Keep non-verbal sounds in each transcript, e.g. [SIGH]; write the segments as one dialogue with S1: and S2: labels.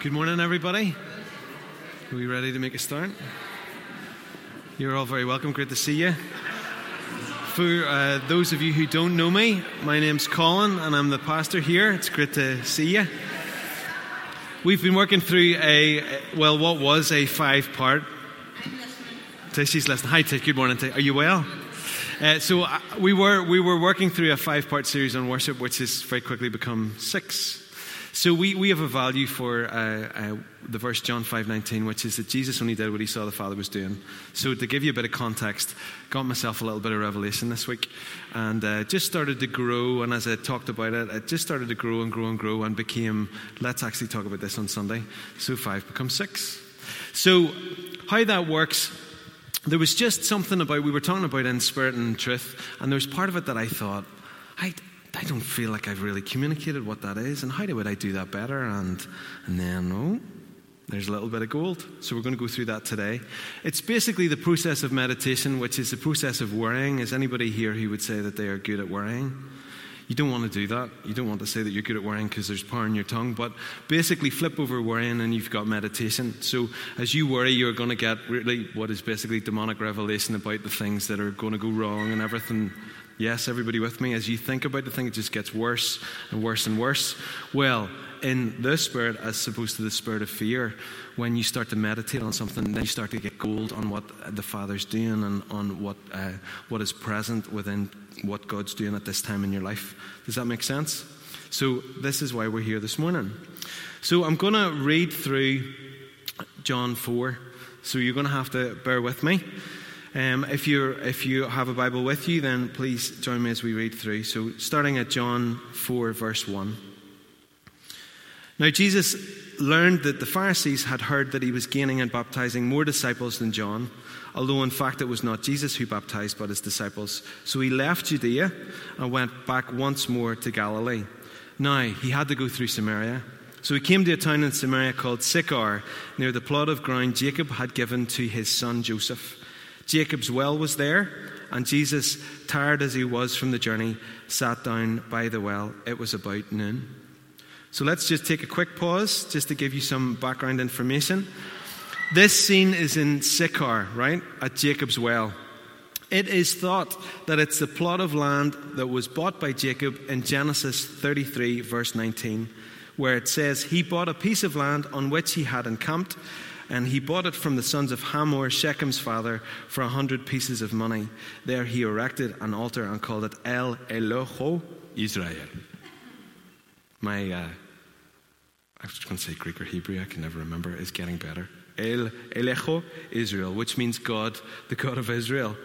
S1: Good morning, everybody. Are we ready to make a start? You're all very welcome. Great to see you. For uh, those of you who don't know me, my name's Colin and I'm the pastor here. It's great to see you. We've been working through a, well, what was a five part. Tishy's listening. Hi, Tish. Good morning. Tish. Are you well? Uh, so uh, we were we were working through a five part series on worship, which has very quickly become six. So we, we have a value for uh, uh, the verse John 5.19, which is that Jesus only did what he saw the Father was doing. So to give you a bit of context, got myself a little bit of revelation this week and uh, just started to grow. And as I talked about it, it just started to grow and grow and grow and became, let's actually talk about this on Sunday. So five becomes six. So how that works there was just something about we were talking about in spirit and truth and there was part of it that i thought I, I don't feel like I've really communicated what that is, and how would I do that better? And, and then, oh, there's a little bit of gold. So we're going to go through that today. It's basically the process of meditation, which is the process of worrying. Is anybody here who would say that they are good at worrying? You don't want to do that. You don't want to say that you're good at worrying because there's power in your tongue. But basically, flip over worrying and you've got meditation. So as you worry, you're going to get really what is basically demonic revelation about the things that are going to go wrong and everything Yes, everybody with me? As you think about the thing, it just gets worse and worse and worse. Well, in the spirit, as opposed to the spirit of fear, when you start to meditate on something, then you start to get gold on what the Father's doing and on what, uh, what is present within what God's doing at this time in your life. Does that make sense? So, this is why we're here this morning. So, I'm going to read through John 4. So, you're going to have to bear with me. Um, if, you if you have a Bible with you, then please join me as we read through. So, starting at John 4, verse 1. Now, Jesus learned that the Pharisees had heard that he was gaining and baptizing more disciples than John, although in fact it was not Jesus who baptized, but his disciples. So he left Judea and went back once more to Galilee. Now, he had to go through Samaria. So he came to a town in Samaria called Sychar, near the plot of ground Jacob had given to his son Joseph. Jacob's well was there, and Jesus, tired as he was from the journey, sat down by the well. It was about noon. So let's just take a quick pause just to give you some background information. This scene is in Sychar, right? At Jacob's well. It is thought that it's the plot of land that was bought by Jacob in Genesis 33, verse 19, where it says, He bought a piece of land on which he had encamped and he bought it from the sons of Hamor, Shechem's father, for a hundred pieces of money. There he erected an altar and called it El Eloho Israel. My, uh, I was going to say Greek or Hebrew, I can never remember, is getting better. El Elecho Israel, which means God, the God of Israel.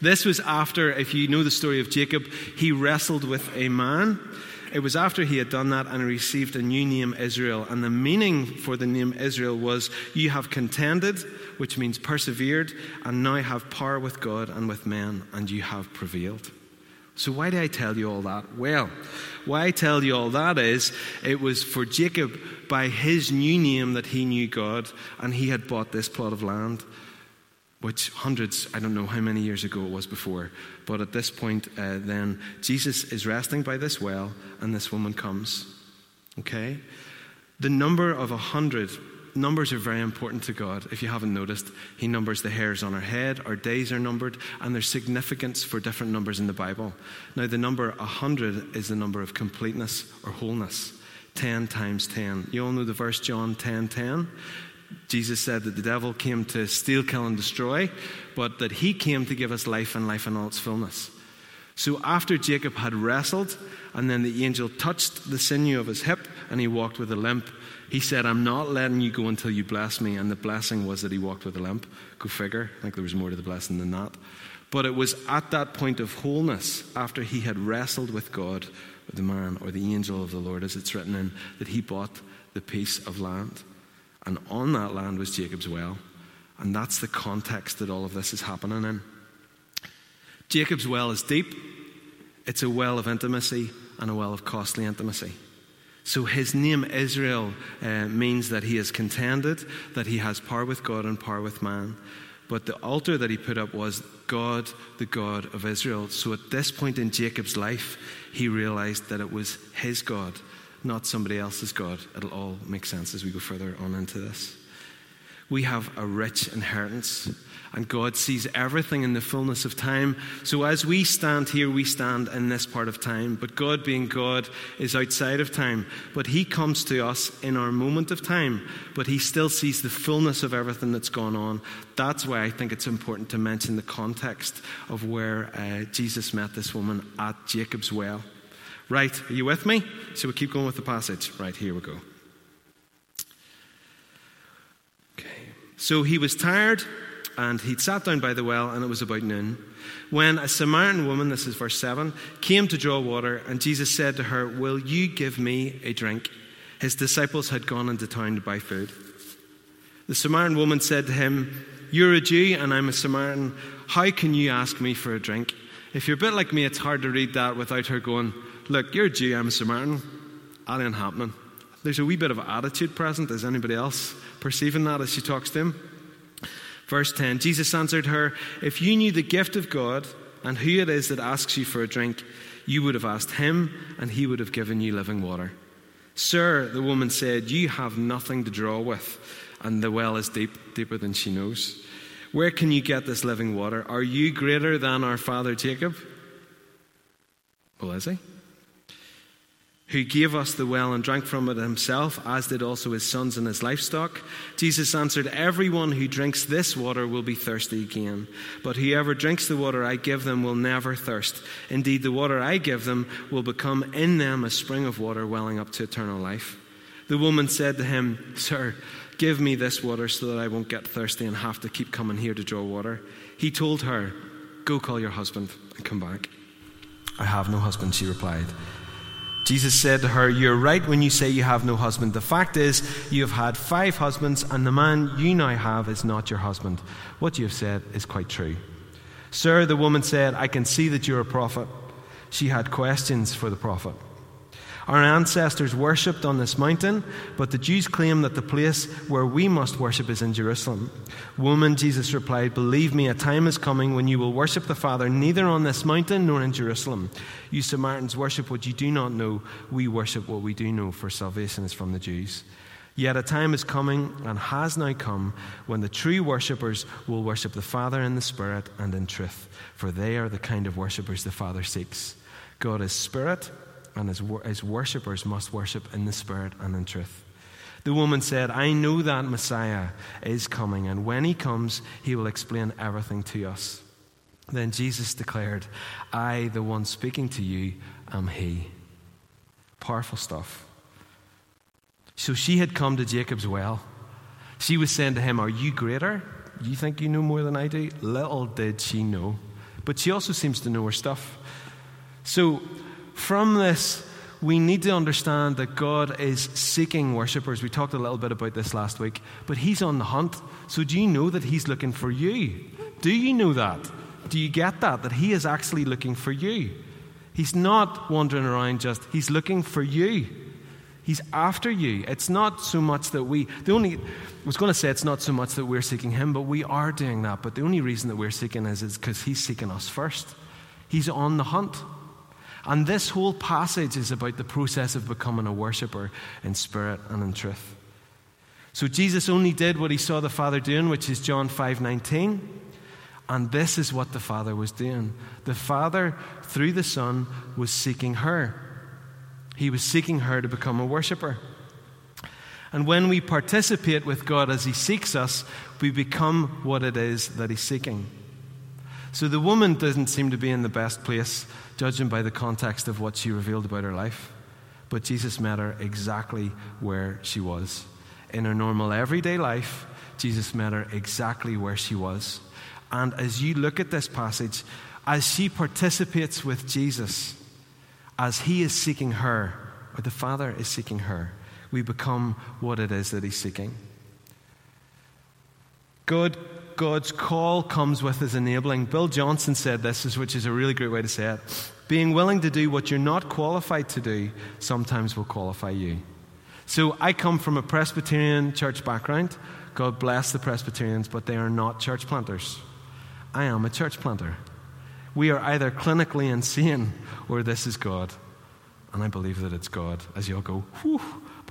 S1: This was after, if you know the story of Jacob, he wrestled with a man it was after he had done that and received a new name, Israel. And the meaning for the name Israel was, You have contended, which means persevered, and now have power with God and with men, and you have prevailed. So, why do I tell you all that? Well, why I tell you all that is it was for Jacob by his new name that he knew God, and he had bought this plot of land which hundreds, I don't know how many years ago it was before, but at this point, uh, then Jesus is resting by this well, and this woman comes. Okay? The number of a hundred, numbers are very important to God. If you haven't noticed, He numbers the hairs on our head, our days are numbered, and there's significance for different numbers in the Bible. Now, the number a hundred is the number of completeness or wholeness. 10 times 10. You all know the verse John 10 10? Jesus said that the devil came to steal, kill, and destroy, but that he came to give us life and life in all its fullness. So after Jacob had wrestled, and then the angel touched the sinew of his hip, and he walked with a limp, he said, I'm not letting you go until you bless me. And the blessing was that he walked with a limp. Go figure. I think there was more to the blessing than that. But it was at that point of wholeness, after he had wrestled with God, the man, or the angel of the Lord, as it's written in, that he bought the piece of land. And on that land was Jacob's well. And that's the context that all of this is happening in. Jacob's well is deep, it's a well of intimacy and a well of costly intimacy. So his name Israel uh, means that he is contended, that he has power with God and power with man. But the altar that he put up was God, the God of Israel. So at this point in Jacob's life, he realized that it was his God not somebody else's God. It'll all make sense as we go further on into this. We have a rich inheritance and God sees everything in the fullness of time. So as we stand here, we stand in this part of time. But God, being God, is outside of time. But He comes to us in our moment of time. But He still sees the fullness of everything that's gone on. That's why I think it's important to mention the context of where uh, Jesus met this woman at Jacob's well. Right, are you with me? So we keep going with the passage. Right, here we go. Okay. So he was tired and he'd sat down by the well, and it was about noon. When a Samaritan woman, this is verse 7, came to draw water, and Jesus said to her, Will you give me a drink? His disciples had gone into town to buy food. The Samaritan woman said to him, You're a Jew, and I'm a Samaritan. How can you ask me for a drink? If you're a bit like me, it's hard to read that without her going, Look, you're a Samaritan. That ain't happening. There's a wee bit of attitude present. Is anybody else perceiving that as she talks to him? Verse 10 Jesus answered her, If you knew the gift of God and who it is that asks you for a drink, you would have asked him, and he would have given you living water. Sir, the woman said, You have nothing to draw with, and the well is deep, deeper than she knows. Where can you get this living water? Are you greater than our father Jacob? Well, is he? Who gave us the well and drank from it himself, as did also his sons and his livestock. Jesus answered, Everyone who drinks this water will be thirsty again, but whoever drinks the water I give them will never thirst. Indeed, the water I give them will become in them a spring of water welling up to eternal life. The woman said to him, Sir, give me this water so that I won't get thirsty and have to keep coming here to draw water. He told her, Go call your husband and come back. I have no husband, she replied. Jesus said to her, You're right when you say you have no husband. The fact is, you have had five husbands, and the man you now have is not your husband. What you have said is quite true. Sir, the woman said, I can see that you're a prophet. She had questions for the prophet. Our ancestors worshipped on this mountain, but the Jews claim that the place where we must worship is in Jerusalem. Woman, Jesus replied, Believe me, a time is coming when you will worship the Father neither on this mountain nor in Jerusalem. You Samaritans worship what you do not know. We worship what we do know, for salvation is from the Jews. Yet a time is coming and has now come when the true worshippers will worship the Father in the Spirit and in truth, for they are the kind of worshippers the Father seeks. God is Spirit and his, his worshippers must worship in the Spirit and in truth. The woman said, I know that Messiah is coming, and when he comes, he will explain everything to us. Then Jesus declared, I, the one speaking to you, am he. Powerful stuff. So she had come to Jacob's well. She was saying to him, Are you greater? You think you know more than I do? Little did she know. But she also seems to know her stuff. So from this, we need to understand that God is seeking worshippers. We talked a little bit about this last week, but He's on the hunt. So, do you know that He's looking for you? Do you know that? Do you get that? That He is actually looking for you. He's not wandering around just, He's looking for you. He's after you. It's not so much that we, the only, I was going to say it's not so much that we're seeking Him, but we are doing that. But the only reason that we're seeking is because He's seeking us first. He's on the hunt. And this whole passage is about the process of becoming a worshiper in spirit and in truth. So Jesus only did what he saw the Father doing, which is John 5:19. And this is what the Father was doing. The Father, through the Son, was seeking her. He was seeking her to become a worshiper. And when we participate with God as He seeks us, we become what it is that He's seeking. So the woman doesn't seem to be in the best place judging by the context of what she revealed about her life. But Jesus met her exactly where she was. In her normal everyday life, Jesus met her exactly where she was. And as you look at this passage, as she participates with Jesus, as he is seeking her, or the Father is seeking her, we become what it is that he's seeking. God God's call comes with his enabling. Bill Johnson said this, which is a really great way to say it. Being willing to do what you're not qualified to do sometimes will qualify you. So I come from a Presbyterian church background. God bless the Presbyterians, but they are not church planters. I am a church planter. We are either clinically insane or this is God. and I believe that it's God. As you all go, whew,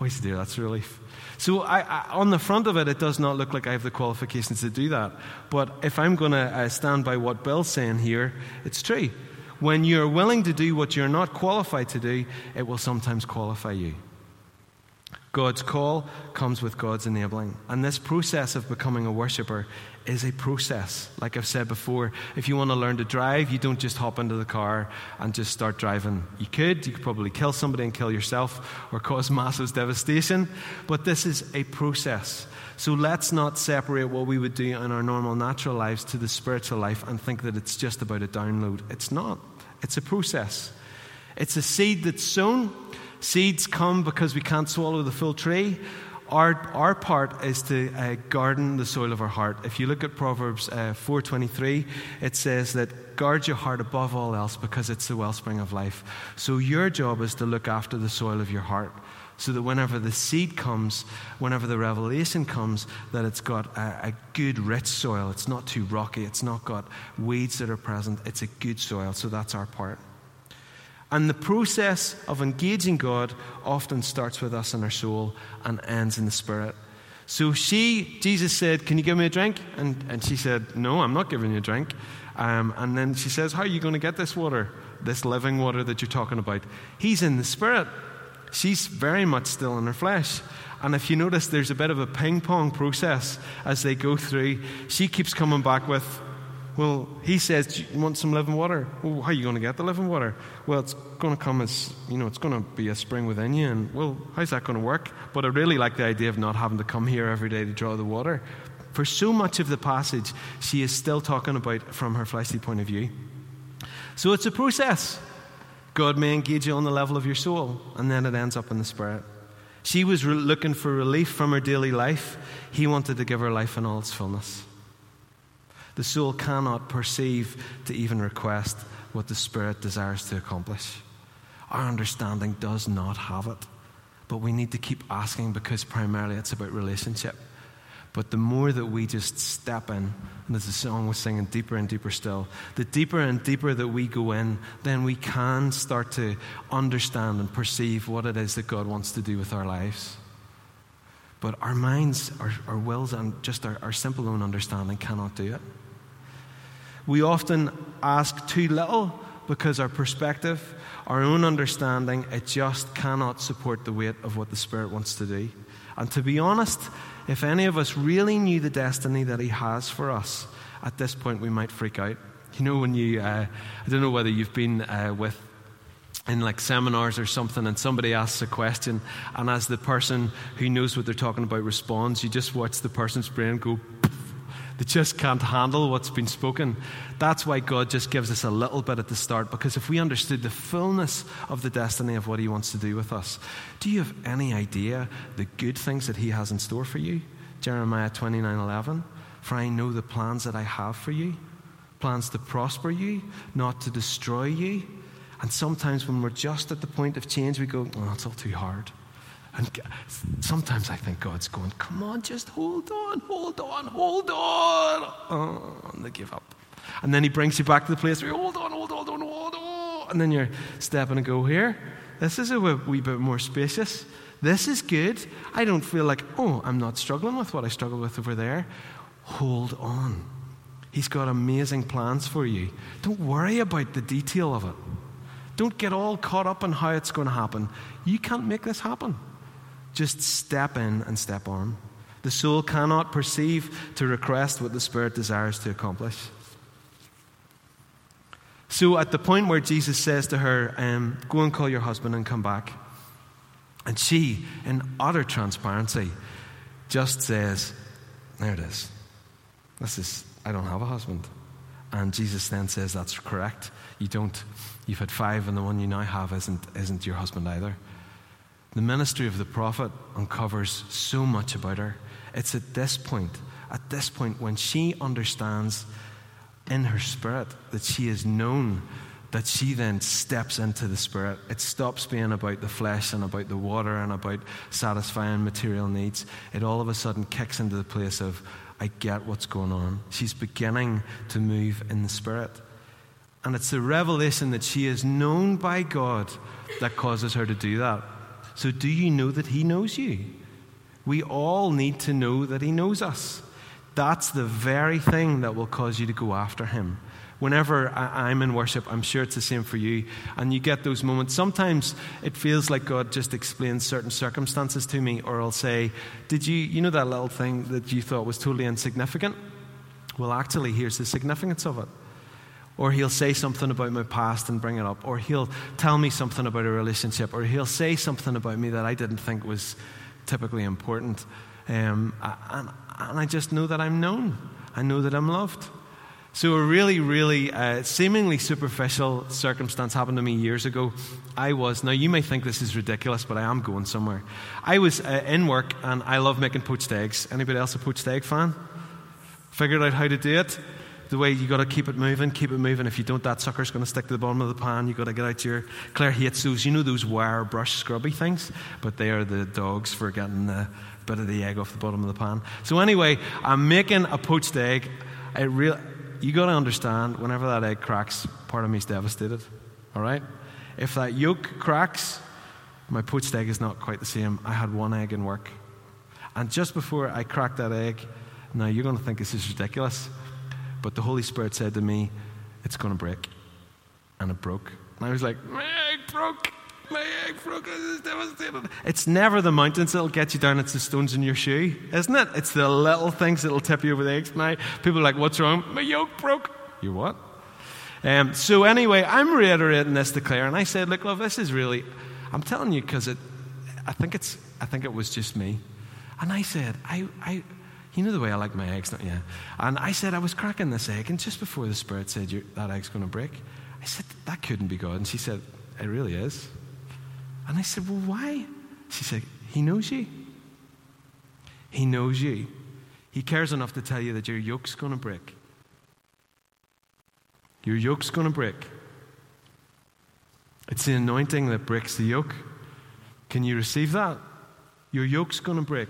S1: boys dear, that's a relief. So I, I, on the front of it, it does not look like I have the qualifications to do that. But if I'm going to uh, stand by what Bill's saying here, it's true. When you're willing to do what you're not qualified to do, it will sometimes qualify you. God's call comes with God's enabling. And this process of becoming a worshiper is a process. Like I've said before, if you want to learn to drive, you don't just hop into the car and just start driving. You could, you could probably kill somebody and kill yourself or cause [LAUGHS] massive devastation, but this is a process. So let's not separate what we would do in our normal natural lives to the spiritual life and think that it's just about a download. It's not, it's a process. It's a seed that's sown Seeds come because we can't swallow the full tree. Our, our part is to uh, garden the soil of our heart. If you look at Proverbs uh, 4.23, it says that guard your heart above all else because it's the wellspring of life. So your job is to look after the soil of your heart so that whenever the seed comes, whenever the revelation comes, that it's got a, a, good, rich soil. It's not too rocky. It's not got weeds that are present. It's a good soil. So that's our part. And the process of engaging God often starts with us in our soul and ends in the spirit. So she, Jesus said, Can you give me a drink? And, and she said, No, I'm not giving you a drink. Um, and then she says, How are you going to get this water, this living water that you're talking about? He's in the spirit. She's very much still in her flesh. And if you notice, there's a bit of a ping pong process as they go through. She keeps coming back with, well, he says, Do you want some living water? Well, how are you going to get the living water? Well, it's going to come as, you know, it's going to be a spring within you. And, well, how's that going to work? But I really like the idea of not having to come here every day to draw the water. For so much of the passage, she is still talking about from her fleshly point of view. So it's a process. God may engage you on the level of your soul, and then it ends up in the spirit. She was re- looking for relief from her daily life. He wanted to give her life in all its fullness. The soul cannot perceive to even request what the Spirit desires to accomplish. Our understanding does not have it. But we need to keep asking because primarily it's about relationship. But the more that we just step in, and as the song was singing, deeper and deeper still, the deeper and deeper that we go in, then we can start to understand and perceive what it is that God wants to do with our lives. But our minds, our, our wills, and just our, our simple own understanding cannot do it. We often ask too little because our perspective, our own understanding, it just cannot support the weight of what the Spirit wants to do. And to be honest, if any of us really knew the destiny that He has for us, at this point we might freak out. You know, when you, uh, I don't know whether you've been uh, with in like seminars or something and somebody asks a question and as the person who knows what they're talking about responds you just watch the person's brain go they just can't handle what's been spoken. That's why God just gives us a little bit at the start, because if we understood the fullness of the destiny of what He wants to do with us, do you have any idea the good things that He has in store for you? Jeremiah 29 11. For I know the plans that I have for you plans to prosper you, not to destroy you. And sometimes when we're just at the point of change, we go, oh, it's all too hard. And sometimes I think God's going, come on, just hold on, hold on, hold on. Oh, and they give up. And then he brings you back to the place where you hold on, hold on, hold on, hold on. And then you're stepping and go here. This is a wee bit more spacious. This is good. I don't feel like, oh, I'm not struggling with what I struggled with over there. Hold on. He's got amazing plans for you. Don't worry about the detail of it. Don't get all caught up in how it's going to happen. You can't make this happen. Just step in and step on. The soul cannot perceive to request what the Spirit desires to accomplish. So, at the point where Jesus says to her, um, Go and call your husband and come back, and she, in utter transparency, just says, There it is. This is, I don't have a husband. And Jesus then says, That's correct. You don't. You've had five, and the one you now have isn't, isn't your husband either. The ministry of the prophet uncovers so much about her. It's at this point, at this point, when she understands in her spirit that she is known, that she then steps into the spirit. It stops being about the flesh and about the water and about satisfying material needs. It all of a sudden kicks into the place of, I get what's going on. She's beginning to move in the spirit. And it's the revelation that she is known by God that causes her to do that. So, do you know that He knows you? We all need to know that He knows us. That's the very thing that will cause you to go after Him. Whenever I'm in worship, I'm sure it's the same for you, and you get those moments. Sometimes it feels like God just explains certain circumstances to me, or I'll say, Did you, you know, that little thing that you thought was totally insignificant? Well, actually, here's the significance of it. Or he'll say something about my past and bring it up. Or he'll tell me something about a relationship. Or he'll say something about me that I didn't think was typically important. Um, and, and, I just know that I'm known. I know that I'm loved. So, a really, really uh, seemingly superficial circumstance happened to me years ago. I was, now you may think this is ridiculous, but I am going somewhere. I was uh, in work and I love making poached eggs. Anybody else a poached egg fan? Figured out how to do it? the way you got to keep it moving, keep it moving. If you don't, that sucker's going to stick to the bottom of the pan. You got to get out your. Claire hates those, you know, those wire brush scrubby things, but they are the dogs for getting the bit of the egg off the bottom of the pan. So anyway, I'm making a poached egg. I real, you got to understand. Whenever that egg cracks, part of me is devastated. All right, if that yolk cracks, my poached egg is not quite the same. I had one egg in work, and just before I cracked that egg, now you're going to think this is ridiculous. But the Holy Spirit said to me, It's going to break. And it broke. And I was like, My egg broke. My egg broke. This is devastating. It's never the mountains that'll get you down, it's the stones in your shoe, isn't it? It's the little things that'll tip you over the eggs. Now, people are like, What's wrong? My yoke broke. You what? Um, so, anyway, I'm reiterating this to Claire, and I said, Look, love, this is really, I'm telling you because it, I think it's, I think it was just me. And I said, I, I, you know the way I like my eggs, don't you? And I said, I was cracking this egg, and just before the Spirit said, that egg's going to break, I said, that couldn't be God. And she said, it really is. And I said, well, why? She said, he knows you. He knows you. He cares enough to tell you that your yoke's going to break. Your yoke's going to break. It's the anointing that breaks the yoke. Can you receive that? Your yoke's going to break.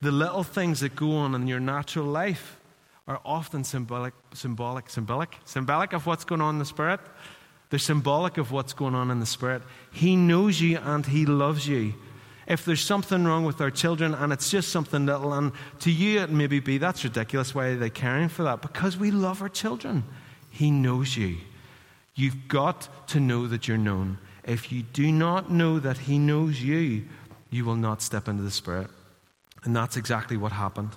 S1: The little things that go on in your natural life are often symbolic, symbolic, symbolic, symbolic of what's going on in the spirit. They're symbolic of what's going on in the spirit. He knows you and he loves you. If there's something wrong with our children and it's just something little, and to you it maybe be that's ridiculous. Why are they caring for that? Because we love our children. He knows you. You've got to know that you're known. If you do not know that He knows you, you will not step into the Spirit. And that's exactly what happened.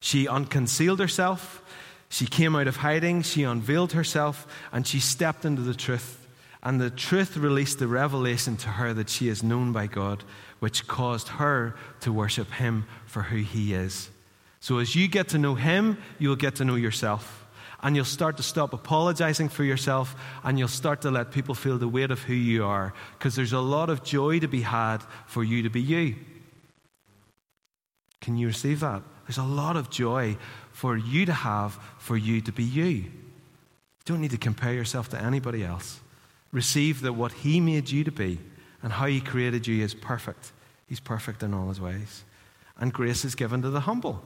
S1: She unconcealed herself, she came out of hiding, she unveiled herself, and she stepped into the truth. And the truth released the revelation to her that she is known by God, which caused her to worship Him for who He is. So as you get to know Him, you'll get to know yourself. And you'll start to stop apologizing for yourself, and you'll start to let people feel the weight of who you are. Because there's a lot of joy to be had for you to be you. Can you receive that? There's a lot of joy for you to have, for you to be you. You don't need to compare yourself to anybody else. Receive that what He made you to be and how He created you is perfect. He's perfect in all His ways. And grace is given to the humble.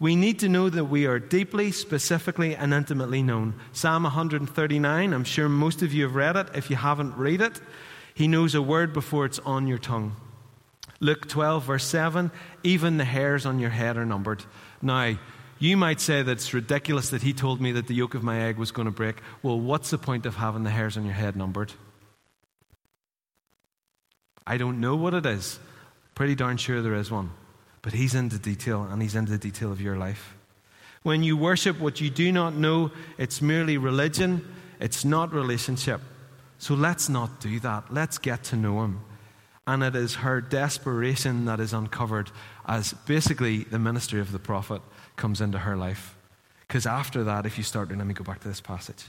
S1: We need to know that we are deeply, specifically, and intimately known. Psalm 139, I'm sure most of you have read it. If you haven't, read it. He knows a word before it's on your tongue. Luke 12, verse 7 even the hairs on your head are numbered. Now, you might say that it's ridiculous that he told me that the yolk of my egg was going to break. Well, what's the point of having the hairs on your head numbered? I don't know what it is. Pretty darn sure there is one. But he's into detail, and he's into the detail of your life. When you worship what you do not know, it's merely religion, it's not relationship. So let's not do that. Let's get to know him. And it is her desperation that is uncovered as basically the ministry of the prophet comes into her life. Because after that, if you start, let me go back to this passage.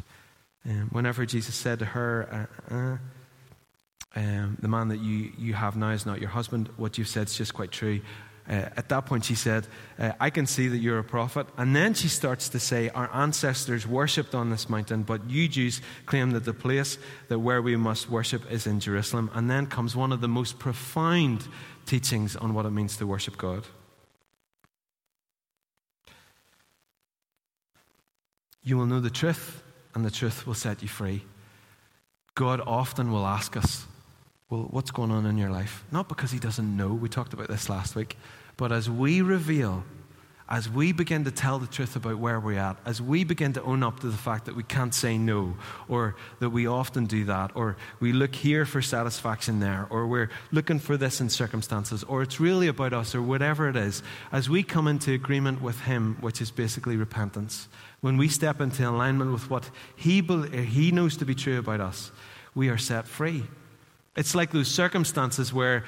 S1: Um, whenever Jesus said to her, uh, uh, um, The man that you, you have now is not your husband, what you've said is just quite true. Uh, at that point, she said, uh, I can see that you're a prophet. And then she starts to say, Our ancestors worshipped on this mountain, but you Jews claim that the place that where we must worship is in Jerusalem. And then comes one of the most profound teachings on what it means to worship God. You will know the truth, and the truth will set you free. God often will ask us, Well, what's going on in your life? Not because He doesn't know, we talked about this last week, but as we reveal as we begin to tell the truth about where we're at, as we begin to own up to the fact that we can't say no, or that we often do that, or we look here for satisfaction there, or we're looking for this in circumstances, or it's really about us, or whatever it is, as we come into agreement with Him, which is basically repentance, when we step into alignment with what He, he knows to be true about us, we are set free. It's like those circumstances where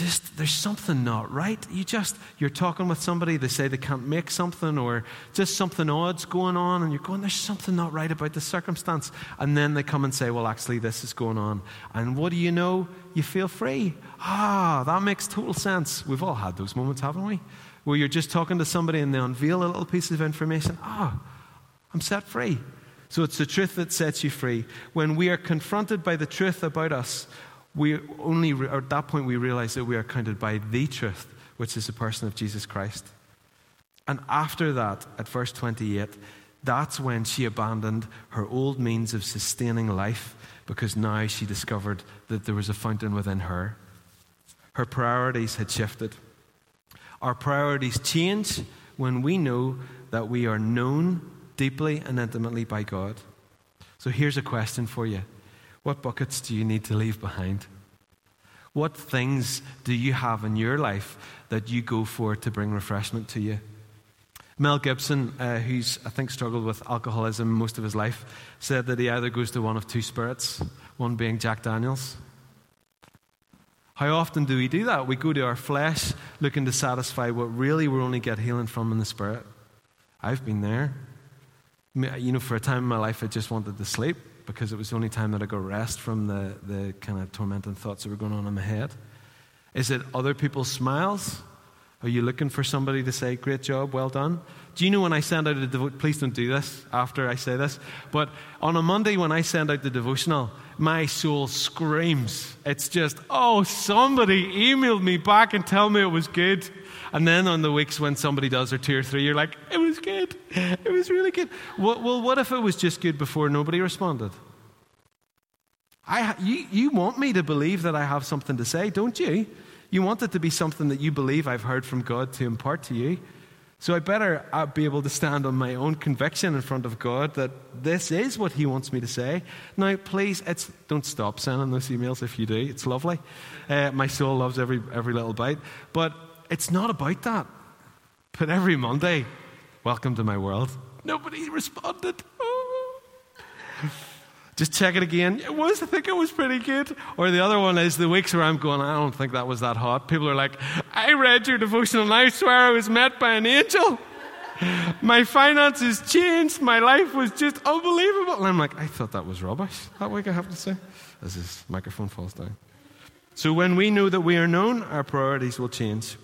S1: just there's something not right. You just you're talking with somebody, they say they can't make something, or just something odd's going on, and you're going, there's something not right about the circumstance. And then they come and say, Well, actually, this is going on. And what do you know? You feel free. Ah, that makes total sense. We've all had those moments, haven't we? Where you're just talking to somebody and they unveil a little piece of information. Ah, I'm set free. So it's the truth that sets you free. When we are confronted by the truth about us, we only, at that point, we realize that we are counted by the truth, which is the person of Jesus Christ. And after that, at verse 28, that's when she abandoned her old means of sustaining life because now she discovered that there was a fountain within her. Her priorities had shifted. Our priorities change when we know that we are known deeply and intimately by God. So here's a question for you what buckets do you need to leave behind? What things do you have in your life that you go for to bring refreshment to you? Mel Gibson, uh, who's I think struggled with alcoholism most of his life, said that he either goes to one of two spirits, one being Jack Daniels. How often do we do that? We go to our flesh looking to satisfy what really we only get healing from in the spirit. I've been there. You know, for a time in my life, I just wanted to sleep because it was the only time that I got rest from the, the kind of tormenting thoughts that were going on in my head? Is it other people's smiles? Are you looking for somebody to say, great job, well done? Do you know when I send out a devotional, please don't do this after I say this, but on a Monday when I send out the devotional, my soul screams. It's just, oh, somebody emailed me back and tell me it was good. And then on the weeks when somebody does or two or three, you're like, it was good. It was really good. Well, well what if it was just good before nobody responded? I, you, you want me to believe that I have something to say, don't you? You want it to be something that you believe I've heard from God to impart to you. So I better uh, be able to stand on my own conviction in front of God that this is what He wants me to say. Now, please, don't stop sending those emails if you do. It's lovely. Uh, my soul loves every, every little bite. But it's not about that. But every Monday, welcome to my world. Nobody responded. Oh. [LAUGHS] Just check it again. It was, I think it was pretty good. Or the other one is the weeks where I'm going, I don't think that was that hot. People are like, I read your devotional and I swear I was met by an angel. [LAUGHS] My finances changed. My life was just unbelievable. And I'm like, I thought that was rubbish that week, I have to say. As this microphone falls down. So when we know that we are known, our priorities will change.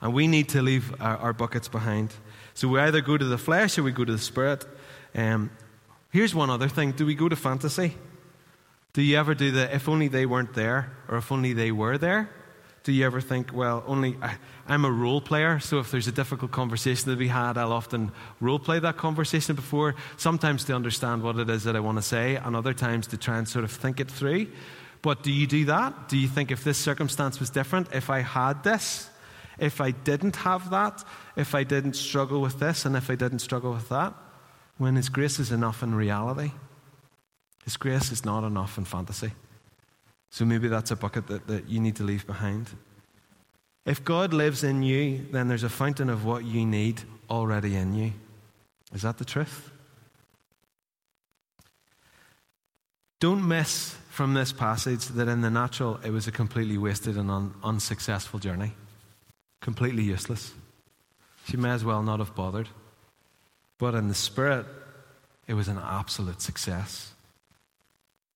S1: And we need to leave our, our buckets behind. So we either go to the flesh or we go to the spirit. Um, here's one other thing do we go to fantasy? Do you ever do the if only they weren't there or if only they were there? Do you ever think, well, only I, am a role player, so if there's a difficult conversation to be had, I'll often role play that conversation before, sometimes to understand what it is that I want to say, and other times to try and sort of think it through. But do you do that? Do you think if this circumstance was different, if I had this, if I didn't have that, if I didn't struggle with this, and if I didn't struggle with that, when His grace is enough in reality. His grace is not enough in fantasy. So maybe that's a bucket that, that you need to leave behind. If God lives in you, then there's a fountain of what you need already in you. Is that the truth? Don't miss from this passage that in the natural it was a completely wasted and un- unsuccessful journey completely useless. She may as well not have bothered. But in the spirit, it was an absolute success.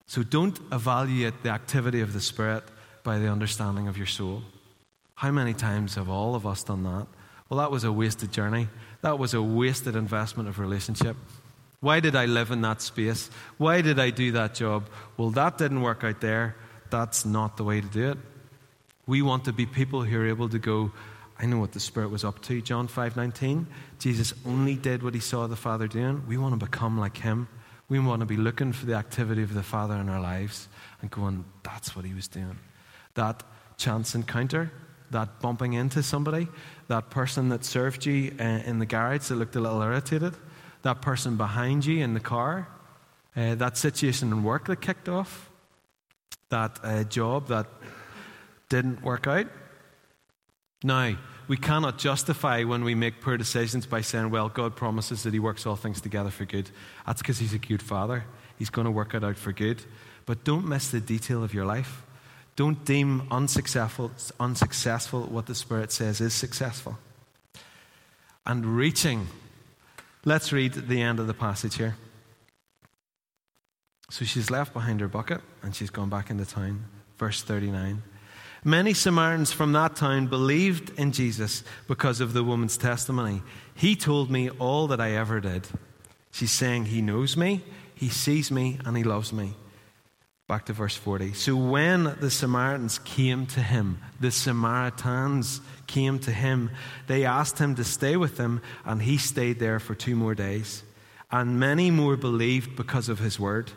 S1: So don't evaluate the activity of the spirit by the understanding of your soul. How many times have all of us done that? Well, that was a wasted journey. That was a wasted investment of relationship. Why did I live in that space? Why did I do that job? Well, that didn't work out there. That's not the way to do it. We want to be people who are able to go, I know what the Spirit was up to. John 5:19. Jesus only did what he saw the Father doing. We want to become like him. We want to be looking for the activity of the Father in our lives and going, that's what he was doing. That chance encounter, that bumping into somebody, that person that served you uh, in the garage that looked a little irritated, that person behind you in the car, uh, that situation in work that kicked off, that uh, job that didn't work out. Now, we cannot justify when we make poor decisions by saying, well, God promises that He works all things together for good. That's because He's a good Father. He's going to work it out for good. But don't miss the detail of your life. Don't deem unsuccessful, unsuccessful what the Spirit says is successful. And reaching. Let's read the end of the passage here. So she's left behind her bucket and she's gone back into town. Verse 39. Many Samaritans from that town believed in Jesus because of the woman's testimony. He told me all that I ever did. She's saying, He knows me, He sees me, and He loves me. Back to verse 40. So when the Samaritans came to him, the Samaritans came to him, they asked him to stay with them, and he stayed there for two more days. And many more believed because of his word.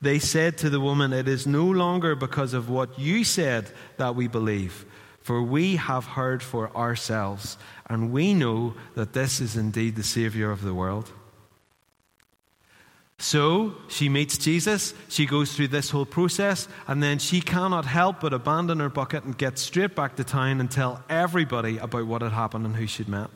S1: They said to the woman, It is no longer because of what you said that we believe, for we have heard for ourselves, and we know that this is indeed the Savior of the world. So she meets Jesus, she goes through this whole process, and then she cannot help but abandon her bucket and get straight back to town and tell everybody about what had happened and who she'd met.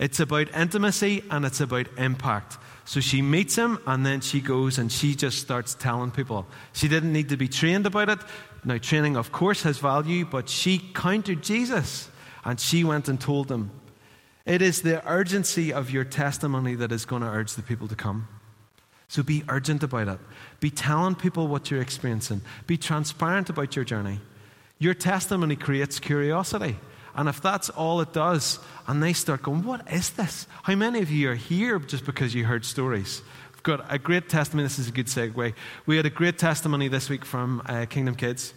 S1: It's about intimacy and it's about impact. So she meets him and then she goes and she just starts telling people. She didn't need to be trained about it. Now, training, of course, has value, but she countered Jesus and she went and told them. It is the urgency of your testimony that is going to urge the people to come. So be urgent about it. Be telling people what you're experiencing. Be transparent about your journey. Your testimony creates curiosity. And if that's all it does, and they start going, What is this? How many of you are here just because you heard stories? We've got a great testimony. This is a good segue. We had a great testimony this week from uh, Kingdom Kids.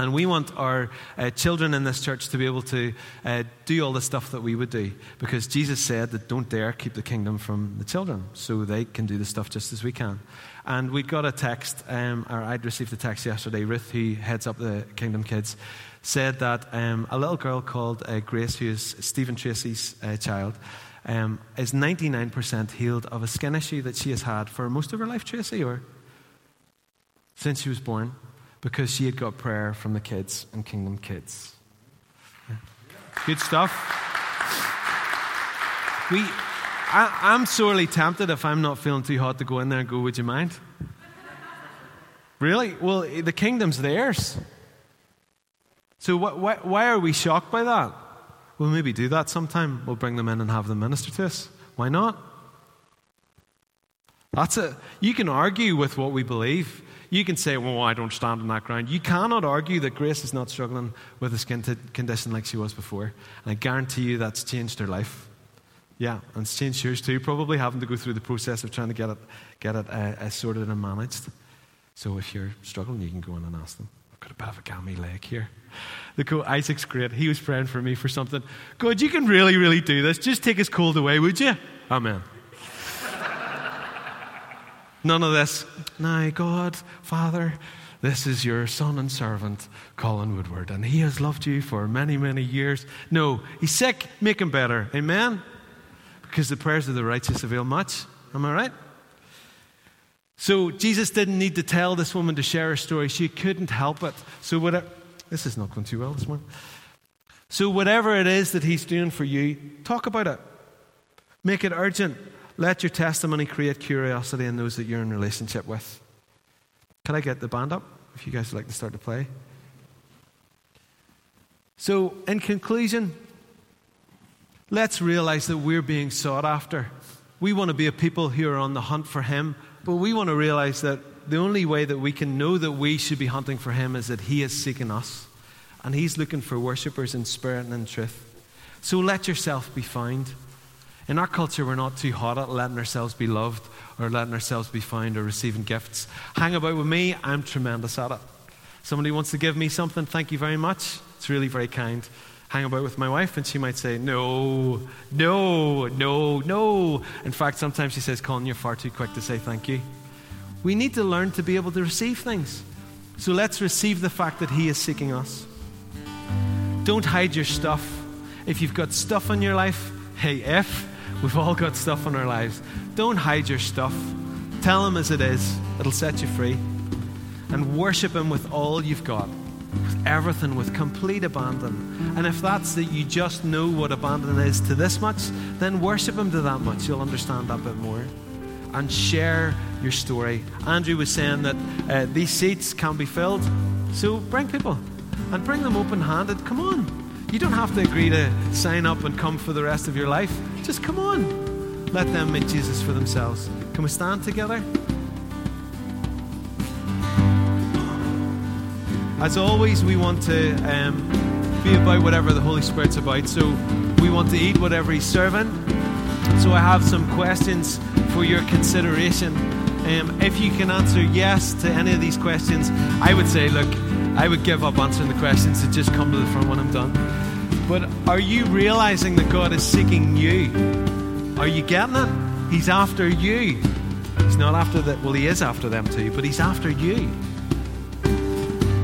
S1: And we want our uh, children in this church to be able to uh, do all the stuff that we would do because Jesus said that don't dare keep the kingdom from the children so they can do the stuff just as we can. And we got a text, um, or I'd received a text yesterday. Ruth, who heads up the Kingdom Kids, said that um, a little girl called uh, Grace, who is Stephen Tracy's uh, child, um, is 99% healed of a skin issue that she has had for most of her life, Tracy, or since she was born, because she had got prayer from the kids and Kingdom Kids. Yeah. Good stuff. We, I, I'm sorely tempted if I'm not feeling too hot to go in there and go, Would you mind? Really? Well, the kingdom's theirs. So, why, why are we shocked by that? We'll maybe do that sometime. We'll bring them in and have them minister to us. Why not? That's it. You can argue with what we believe. You can say, well, I don't stand on that ground. You cannot argue that Grace is not struggling with a skin t- condition like she was before. And I guarantee you that's changed her life. Yeah, and it's changed yours too, probably having to go through the process of trying to get it, get it uh, uh, sorted and managed. So if you're struggling, you can go in and ask them. Got a bit of a gammy leg here. The cool Isaac's great. He was praying for me for something. God, you can really, really do this. Just take his cold away, would you? Amen. [LAUGHS] None of this. Now, God, Father, this is your son and servant, Colin Woodward, and he has loved you for many, many years. No, he's sick, make him better. Amen? Because the prayers of the righteous avail much. Am I right? So Jesus didn't need to tell this woman to share her story. She couldn't help it. So whatever, this is not going too well this morning. So, whatever it is that He's doing for you, talk about it. Make it urgent. Let your testimony create curiosity in those that you're in relationship with. Can I get the band up if you guys would like to start to play? So, in conclusion, let's realize that we're being sought after. We want to be a people who are on the hunt for Him, but we want to realize that the only way that we can know that we should be hunting for Him is that He is seeking us. And He's looking for worshippers in spirit and in truth. So let yourself be found. In our culture, we're not too hot at letting ourselves be loved or letting ourselves be found or receiving gifts. Hang about with me, I'm tremendous at it. Somebody wants to give me something, thank you very much. It's really very kind. Hang about with my wife, and she might say, No, no, no, no. In fact, sometimes she says, Colin, you're far too quick to say thank you. We need to learn to be able to receive things. So let's receive the fact that He is seeking us. Don't hide your stuff. If you've got stuff in your life, hey, if we've all got stuff in our lives, don't hide your stuff. Tell Him as it is, it'll set you free. And worship Him with all you've got with everything, with complete abandon. And if that's that you just know what abandon is to this much, then worship Him to that much. You'll understand that bit more. And share your story. Andrew was saying that uh, these seats can be filled, so bring people and bring them open handed. Come on. You don't have to agree to sign up and come for the rest of your life. Just come on. Let them meet Jesus for themselves. Can we stand together? As always, we want to um, be about whatever the Holy Spirit's about. So we want to eat whatever He's serving. So I have some questions for your consideration. Um, if you can answer yes to any of these questions, I would say, look, I would give up answering the questions and just come to the front when I'm done. But are you realizing that God is seeking you? Are you getting it? He's after you. He's not after that. Well, He is after them too, but He's after you.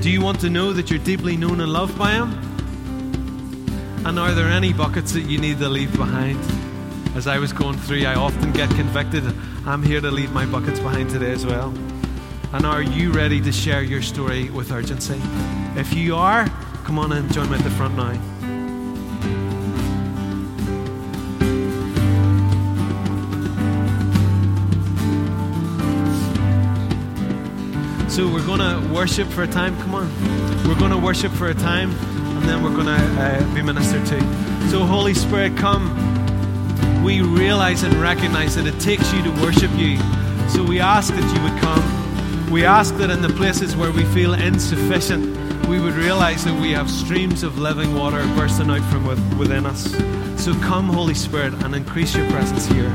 S1: Do you want to know that you're deeply known and loved by Him? And are there any buckets that you need to leave behind? As I was going through, I often get convicted. I'm here to leave my buckets behind today as well. And are you ready to share your story with urgency? If you are, come on and join me at the front now. So we're going to worship for a time. Come on. We're going to worship for a time, and then we're going to uh, be ministered to. So, Holy Spirit, come. We realize and recognize that it takes you to worship you. So we ask that you would come. We ask that in the places where we feel insufficient, we would realize that we have streams of living water bursting out from within us. So come, Holy Spirit, and increase your presence here.